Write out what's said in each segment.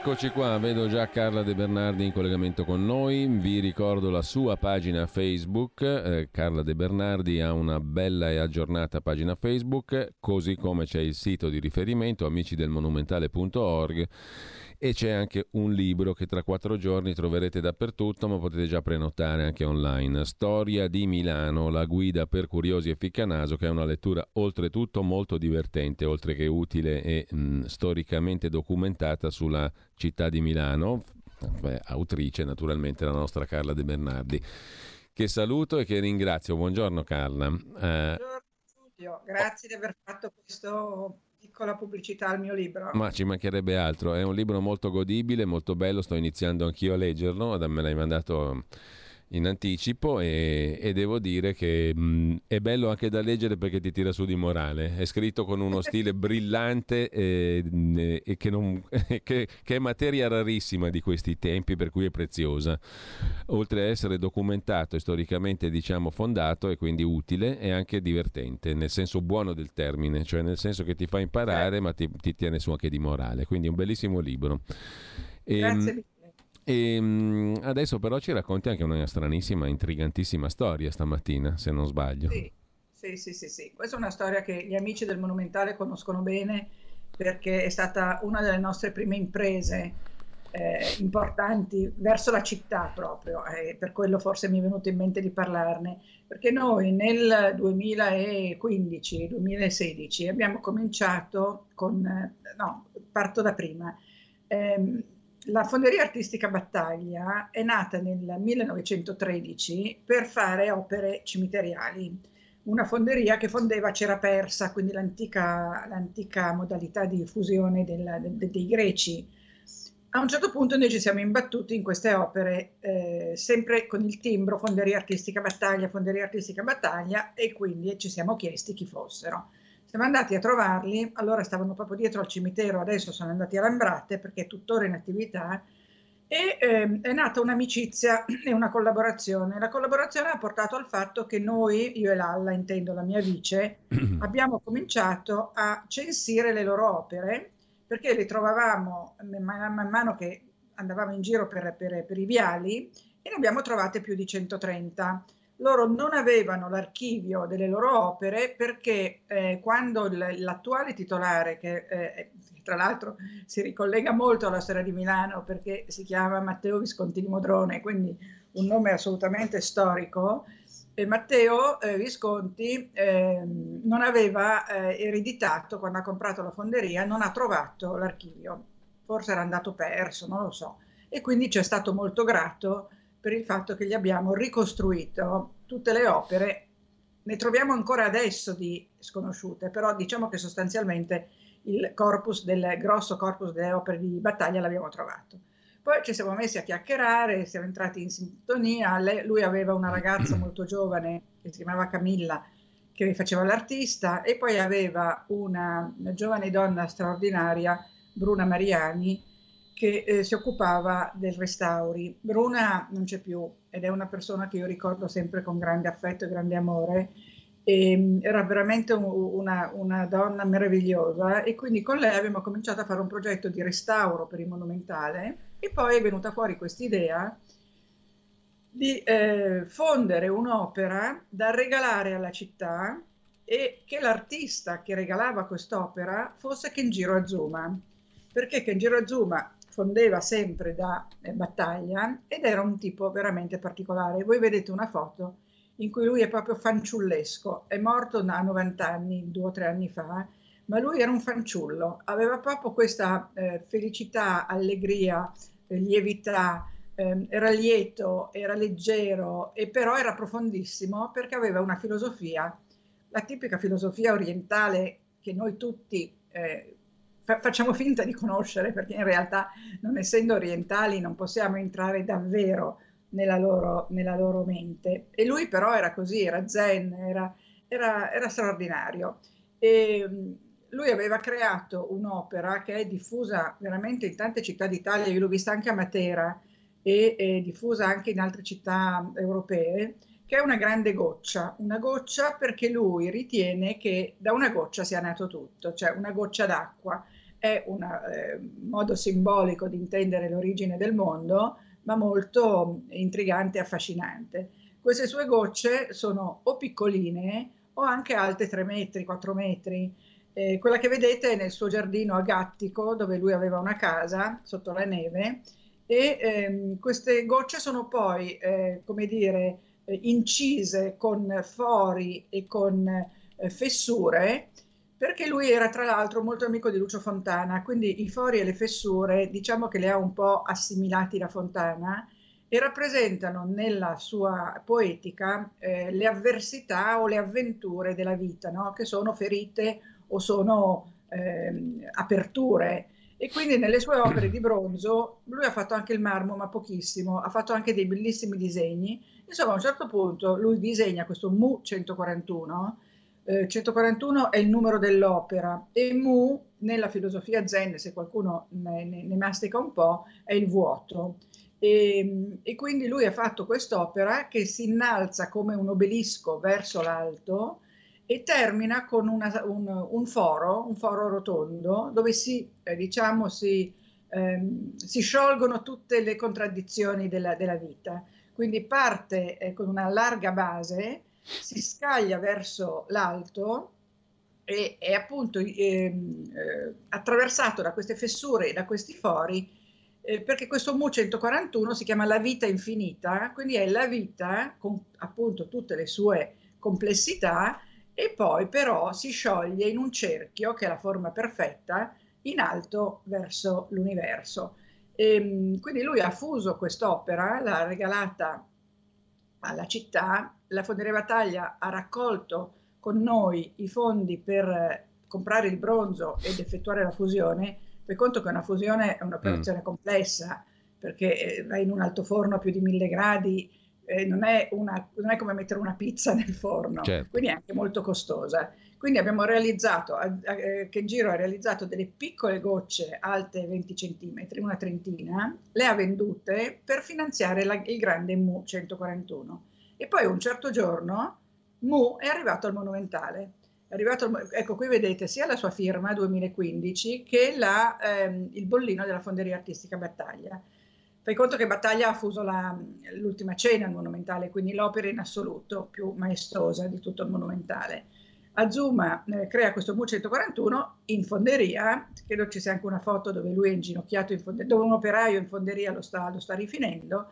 Eccoci qua, vedo già Carla De Bernardi in collegamento con noi, vi ricordo la sua pagina Facebook, eh, Carla De Bernardi ha una bella e aggiornata pagina Facebook, così come c'è il sito di riferimento amicidelmonumentale.org e c'è anche un libro che tra quattro giorni troverete dappertutto, ma potete già prenotare anche online. Storia di Milano, la guida per curiosi e ficcanaso, che è una lettura oltretutto molto divertente, oltre che utile e mh, storicamente documentata sulla città di Milano, Beh, autrice naturalmente la nostra Carla De Bernardi, che saluto e che ringrazio. Buongiorno Carla. Eh, Buongiorno, grazie di aver fatto questo piccola pubblicità al mio libro. Ma ci mancherebbe altro, è un libro molto godibile, molto bello, sto iniziando anch'io a leggerlo, me l'hai mandato in anticipo e, e devo dire che mh, è bello anche da leggere perché ti tira su di morale. È scritto con uno stile brillante e, e che, non, che, che, è materia rarissima di questi tempi, per cui è preziosa. Oltre a essere documentato e storicamente diciamo fondato e quindi utile, è anche divertente, nel senso buono del termine, cioè nel senso che ti fa imparare ma ti, ti tiene su anche di morale. Quindi un bellissimo libro. E, Grazie mille. E ehm, adesso però ci racconti anche una stranissima, intrigantissima storia stamattina, se non sbaglio. Sì, sì, sì, sì, sì. Questa è una storia che gli amici del Monumentale conoscono bene perché è stata una delle nostre prime imprese eh, importanti verso la città proprio, eh, per quello forse mi è venuto in mente di parlarne, perché noi nel 2015-2016 abbiamo cominciato con, eh, no, parto da prima, ehm, la Fonderia Artistica Battaglia è nata nel 1913 per fare opere cimiteriali. Una fonderia che fondeva Cera Persa, quindi l'antica, l'antica modalità di fusione del, de, dei greci. A un certo punto noi ci siamo imbattuti in queste opere, eh, sempre con il timbro Fonderia Artistica Battaglia, Fonderia Artistica Battaglia, e quindi ci siamo chiesti chi fossero. Siamo andati a trovarli, allora stavano proprio dietro al cimitero, adesso sono andati a Lambrate perché è tuttora in attività e eh, è nata un'amicizia e una collaborazione. La collaborazione ha portato al fatto che noi, io e Lalla, intendo la mia vice, abbiamo cominciato a censire le loro opere perché le trovavamo man, man mano che andavamo in giro per, per, per i viali e ne abbiamo trovate più di 130 loro non avevano l'archivio delle loro opere perché eh, quando l'attuale titolare, che eh, tra l'altro si ricollega molto alla storia di Milano perché si chiama Matteo Visconti di Modrone, quindi un nome assolutamente storico, e Matteo eh, Visconti ehm, non aveva eh, ereditato quando ha comprato la fonderia, non ha trovato l'archivio, forse era andato perso, non lo so, e quindi ci è stato molto grato per il fatto che gli abbiamo ricostruito tutte le opere. Ne troviamo ancora adesso di sconosciute, però diciamo che sostanzialmente il corpus del grosso corpus delle opere di battaglia l'abbiamo trovato. Poi ci siamo messi a chiacchierare, siamo entrati in sintonia. Lei, lui aveva una ragazza molto giovane che si chiamava Camilla, che faceva l'artista, e poi aveva una, una giovane donna straordinaria, Bruna Mariani, che eh, si occupava del restauri. Bruna non c'è più ed è una persona che io ricordo sempre con grande affetto e grande amore. E, mm, era veramente un, una, una, donna meravigliosa e quindi con lei abbiamo cominciato a fare un progetto di restauro per il monumentale e poi è venuta fuori questa idea di eh, fondere un'opera da regalare alla città e che l'artista che regalava quest'opera fosse Kenjiro Azuma perché Kenjiro Azuma fondeva sempre da eh, battaglia ed era un tipo veramente particolare. Voi vedete una foto in cui lui è proprio fanciullesco, è morto a 90 anni, due o tre anni fa, ma lui era un fanciullo, aveva proprio questa eh, felicità, allegria, eh, lievità, eh, era lieto, era leggero e però era profondissimo perché aveva una filosofia, la tipica filosofia orientale che noi tutti eh, facciamo finta di conoscere perché in realtà non essendo orientali non possiamo entrare davvero nella loro, nella loro mente. E lui però era così, era zen, era, era, era straordinario. E, lui aveva creato un'opera che è diffusa veramente in tante città d'Italia, io l'ho vista anche a Matera e è diffusa anche in altre città europee, che è una grande goccia, una goccia perché lui ritiene che da una goccia sia nato tutto, cioè una goccia d'acqua è un eh, modo simbolico di intendere l'origine del mondo, ma molto intrigante e affascinante. Queste sue gocce sono o piccoline o anche alte 3 metri, 4 metri. Eh, quella che vedete è nel suo giardino a Gattico, dove lui aveva una casa sotto la neve, e ehm, queste gocce sono poi, eh, come dire, eh, incise con fori e con eh, fessure, perché lui era tra l'altro molto amico di Lucio Fontana, quindi i fori e le fessure diciamo che le ha un po' assimilati da Fontana e rappresentano nella sua poetica eh, le avversità o le avventure della vita, no? che sono ferite o sono eh, aperture e quindi nelle sue opere di bronzo lui ha fatto anche il marmo, ma pochissimo, ha fatto anche dei bellissimi disegni. Insomma, a un certo punto lui disegna questo Mu 141. Eh, 141 è il numero dell'opera e Mu nella filosofia zen, se qualcuno ne, ne, ne mastica un po', è il vuoto. E, e, quindi lui ha fatto quest'opera che si innalza come un obelisco verso l'alto e termina con una, un, un, foro, un foro rotondo, dove si, eh, diciamo, si, ehm, si, sciolgono tutte le contraddizioni della, della vita. Quindi parte eh, con una larga base, si scaglia verso l'alto e è appunto ehm, eh, attraversato da queste fessure e da questi fori eh, perché questo Mu 141 si chiama la vita infinita, quindi è la vita con appunto tutte le sue complessità e poi però si scioglie in un cerchio, che è la forma perfetta, in alto verso l'universo. E, ehm, quindi lui ha fuso quest'opera, l'ha regalata alla città, la Fonderia Battaglia ha raccolto con noi i fondi per comprare il bronzo ed effettuare la fusione. Per conto che una fusione è un'operazione mm. complessa, perché va in un altoforno a più di mille gradi, eh, non, è una, non, è come mettere una pizza nel forno, certo. quindi è anche molto costosa. Quindi abbiamo realizzato, eh, Kenjiro ha realizzato delle piccole gocce alte 20 cm, una trentina, le ha vendute per finanziare la, il grande Mu 141. E poi un certo giorno Mu è arrivato al Monumentale. Arrivato, ecco, qui vedete sia la sua firma 2015 che la, ehm, il bollino della Fonderia Artistica Battaglia. Fai conto che Battaglia ha fuso la, l'ultima cena al Monumentale, quindi l'opera in assoluto più maestosa di tutto il Monumentale. Azuma eh, crea questo Mu 141 in fonderia, credo ci sia anche una foto dove lui è inginocchiato in fonderia, dove un operaio in fonderia lo sta, lo sta rifinendo,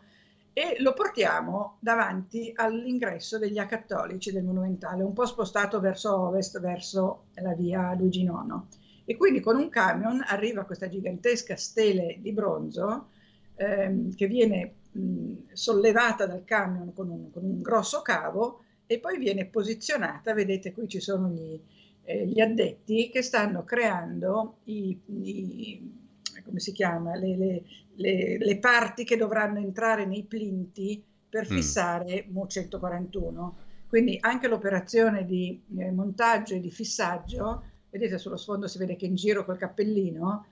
e lo portiamo davanti all'ingresso degli acattolici del Monumentale, un po' spostato verso ovest, verso la via Luigi IX. E quindi con un camion arriva questa gigantesca stele di bronzo ehm, che viene mh, sollevata dal camion con un, con un, grosso cavo e poi viene posizionata, vedete qui ci sono gli, eh, gli addetti che stanno creando i, i come si chiama, le, le, le, le, parti che dovranno entrare nei plinti per mm. fissare mm. Mu 141. Quindi anche l'operazione di eh, montaggio e di fissaggio, vedete sullo sfondo si vede che in giro col cappellino,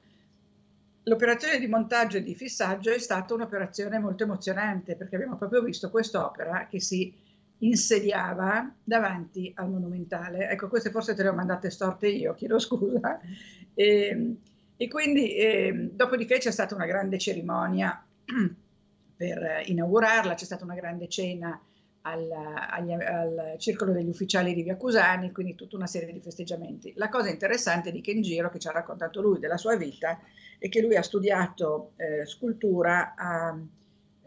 L'operazione di montaggio e di fissaggio è stata un'operazione molto emozionante perché abbiamo proprio visto quest'opera che si insediava davanti al monumentale. Ecco, queste forse te le ho mandate storte io, chiedo scusa. E, ehm, e quindi eh, dopodiché c'è stata una grande cerimonia per inaugurarla, c'è stata una grande cena al, agli, al, circolo degli ufficiali di Via Cusani, quindi tutta una serie di festeggiamenti. La cosa interessante di Kenjiro, che ci ha raccontato lui della sua vita, e che lui ha studiato eh, scultura a,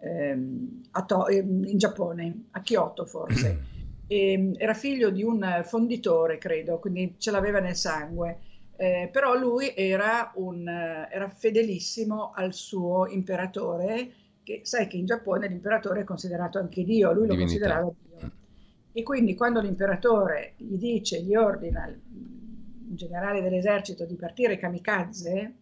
ehm, to- ehm, in Giappone, a Kyoto forse. E, ehm, era figlio di un fonditore, credo, quindi ce l'aveva nel sangue. Eh, però lui era, un, era fedelissimo al suo imperatore, che sai che in Giappone l'imperatore è considerato anche Dio, lui lo Divinità. considerava Dio. E quindi quando l'imperatore gli dice, gli ordina, il generale dell'esercito, di partire kamikaze,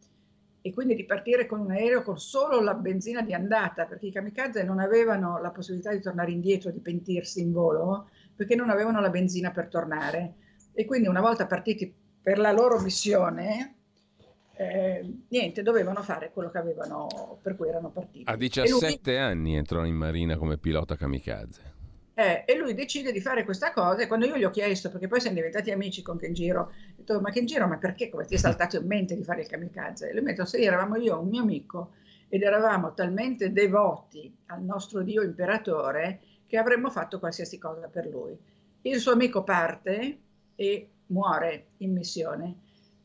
e quindi di partire con un aereo con solo la benzina di andata, perché i kamikaze non avevano la possibilità di tornare indietro, di pentirsi in volo, perché non avevano la benzina per tornare. E quindi una volta partiti per la loro missione, eh, niente, dovevano fare quello che avevano, per cui erano partiti. A 17 lui, anni entrò in marina come pilota kamikaze. Eh, e lui decide di fare questa cosa e quando io gli ho chiesto, perché poi siamo diventati amici con Kenjiro, ho detto ma Kenjiro ma perché come ti è saltato in mente di fare il kamikaze? E lui mi ha detto sì, eravamo io un mio amico ed eravamo talmente devoti al nostro dio imperatore che avremmo fatto qualsiasi cosa per lui. Il suo amico parte e muore in missione.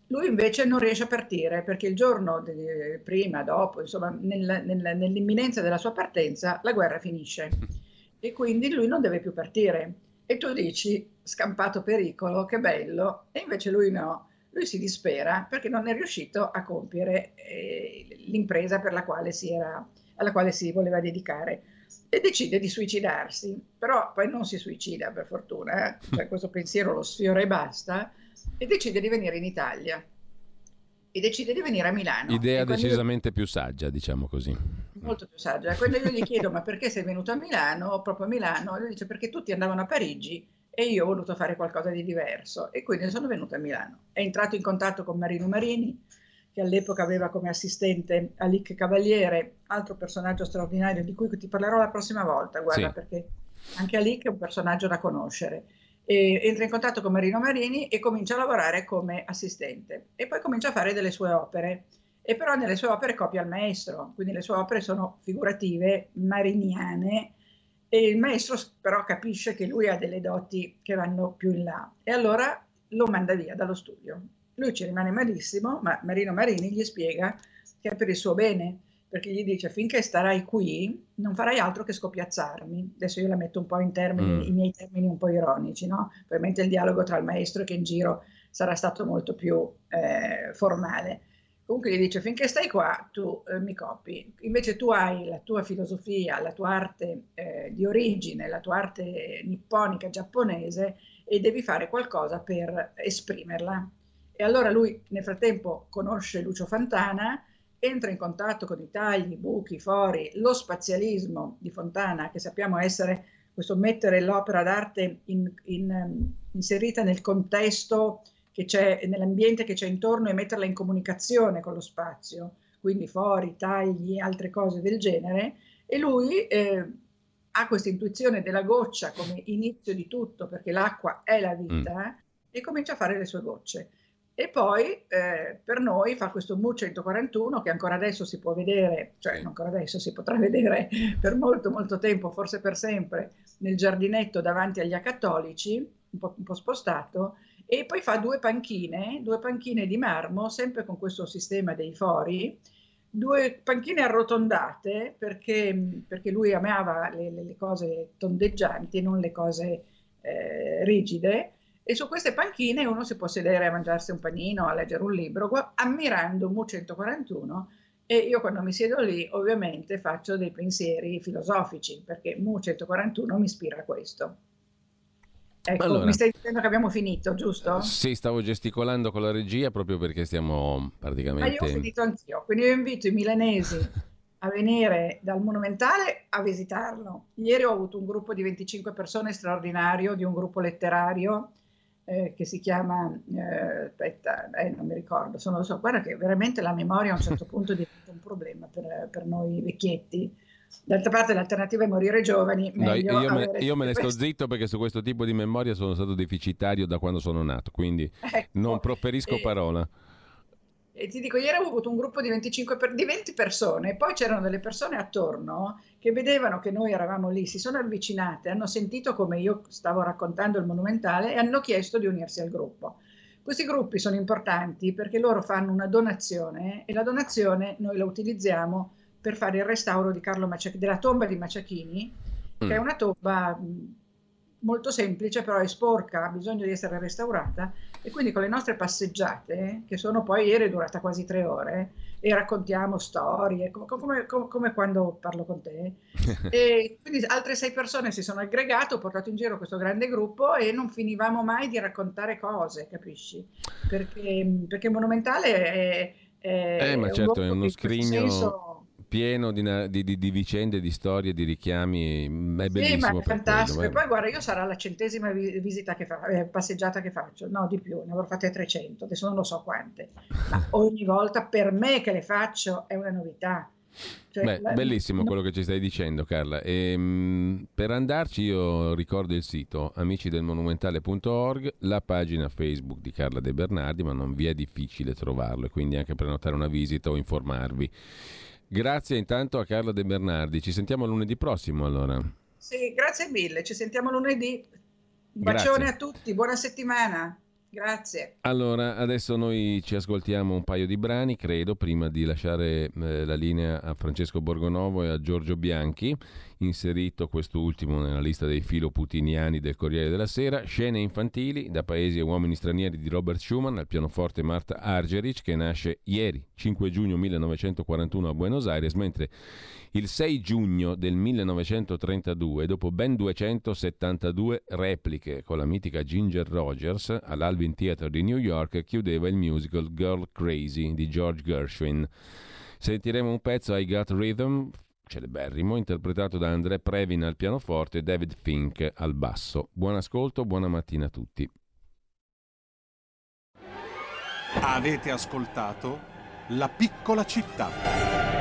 Lui invece non riesce a partire perché il giorno de, prima, dopo, insomma, nel, nel, nell'imminenza della sua partenza, la guerra finisce e quindi lui non deve più partire. E tu dici, scampato pericolo, che bello, e invece lui no, lui si dispera perché non è riuscito a compiere eh, l'impresa per la quale si era, alla quale si voleva dedicare e decide di suicidarsi, però poi non si suicida per fortuna, eh? cioè, questo pensiero lo sfiora e basta, e decide di venire in Italia e decide di venire a Milano. Idea decisamente io... più saggia, diciamo così. Molto più saggia. Quando io gli chiedo ma perché sei venuto a Milano, proprio a Milano, lui dice perché tutti andavano a Parigi e io ho voluto fare qualcosa di diverso. E quindi sono venuto a Milano. È entrato in contatto con Marino Marini, che all'epoca aveva come assistente Alic Cavaliere, altro personaggio straordinario di cui ti parlerò la prossima volta, guarda, sì. perché anche Alic è un personaggio da conoscere. E entra in contatto con Marino Marini e comincia a lavorare come assistente. E poi comincia a fare delle sue opere e però nelle sue opere copia il maestro, quindi le sue opere sono figurative, mariniane e il maestro però capisce che lui ha delle doti che vanno più in là e allora lo manda via dallo studio. Lui ci rimane malissimo, ma Marino Marini gli spiega che è per il suo bene, perché gli dice finché starai qui non farai altro che scoppiazzarmi. Adesso io la metto un po' in termini, mm. i miei termini un po' ironici, no? Probabilmente il dialogo tra il maestro e che in giro sarà stato molto più eh, formale. Comunque gli dice finché stai qua tu eh, mi copi, invece tu hai la tua filosofia, la tua arte eh, di origine, la tua arte nipponica giapponese e devi fare qualcosa per esprimerla. E allora lui nel frattempo conosce Lucio Fantana, entra in contatto con i tagli, i buchi, i fori, lo spazialismo di Fontana, che sappiamo essere questo mettere l'opera d'arte in, in, um, inserita nel contesto che c'è, nell'ambiente che c'è intorno e metterla in comunicazione con lo spazio, quindi fori, tagli, altre cose del genere. E lui eh, ha questa intuizione della goccia come inizio di tutto, perché l'acqua è la vita, mm. e comincia a fare le sue gocce. E poi eh, per noi fa questo MU 141 che ancora adesso si può vedere, cioè non ancora adesso si potrà vedere per molto molto tempo, forse per sempre, nel giardinetto davanti agli acattolici, un po', un po spostato, e poi fa due panchine, due panchine di marmo, sempre con questo sistema dei fori, due panchine arrotondate perché, perché lui amava le, le, cose tondeggianti non le cose eh, rigide e su queste panchine uno si può sedere a mangiarsi un panino, a leggere un libro, ammirando Mu 141 e io quando mi siedo lì ovviamente faccio dei pensieri filosofici perché Mu 141 mi ispira a questo. Ecco, allora, mi stai dicendo che abbiamo finito, giusto? Sì, stavo gesticolando con la regia proprio perché stiamo praticamente... Ma io ho finito anch'io, quindi io invito i milanesi a venire dal Monumentale a visitarlo. Ieri ho avuto un gruppo di 25 persone straordinario, di un gruppo letterario, eh, che si chiama, eh, aspetta, eh, non mi ricordo, sono, so, guarda che veramente la memoria a un certo punto diventa un problema per, per noi vecchietti. D'altra parte l'alternativa è morire giovani. No, io, me, io me, ne sto zitto perché su questo tipo di memoria sono stato deficitario da quando sono nato, quindi ecco, non proferisco eh, parola. E ti dico, ieri ho avuto un gruppo di, 25 per, di 20 persone, poi c'erano delle persone attorno che vedevano che noi eravamo lì, si sono avvicinate, hanno sentito come io stavo raccontando il monumentale e hanno chiesto di unirsi al gruppo. Questi gruppi sono importanti perché loro fanno una donazione e la donazione noi la utilizziamo per fare il restauro di Carlo Maciach- della tomba di Maciachini, mm. che è una tomba molto semplice, però è sporca, ha bisogno di essere restaurata e quindi con le nostre passeggiate, che sono poi ieri durata quasi tre ore, e raccontiamo storie, come, come, come quando parlo con te, e quindi altre sei persone si sono aggregate, ho portato in giro questo grande gruppo e non finivamo mai di raccontare cose, capisci? Perché, perché Monumentale è... è eh, ma certo, è uno scrigno... Pieno di, di, di, di, vicende, di storie, di richiami. È bellissimo. Sì, è fantastico. Quello, e poi guarda, io sarà la centesima visita che fa, eh, passeggiata che faccio, no di più, ne avrò fatte 300, adesso non lo so quante, ma ogni volta per me che le faccio è una novità. Cioè, Beh, la... bellissimo quello che ci stai dicendo Carla. E, ehm, mh, per andarci io ricordo il sito amicidelmonumentale.org, la pagina Facebook di Carla De Bernardi, ma non vi è difficile trovarlo e quindi anche prenotare una visita o informarvi. Grazie intanto a Carla De Bernardi, ci sentiamo lunedì prossimo allora. Sì, grazie mille, ci sentiamo lunedì. Un bacione grazie. a tutti, buona settimana. Grazie. Allora, adesso noi ci ascoltiamo un paio di brani, credo, prima di lasciare eh, la linea a Francesco Borgonovo e a Giorgio Bianchi, inserito quest'ultimo nella lista dei filo putiniani del Corriere della Sera, Scene infantili da Paesi e uomini stranieri di Robert Schumann al pianoforte Marta Argerich che nasce ieri, 5 giugno 1941 a Buenos Aires, mentre il 6 giugno del 1932, dopo ben 272 repliche con la mitica Ginger Rogers all'Alvin Theatre di New York, chiudeva il musical Girl Crazy di George Gershwin. Sentiremo un pezzo I Got Rhythm, celeberrimo, interpretato da André Previn al pianoforte e David Fink al basso. Buon ascolto, buona mattina a tutti. Avete ascoltato La piccola città.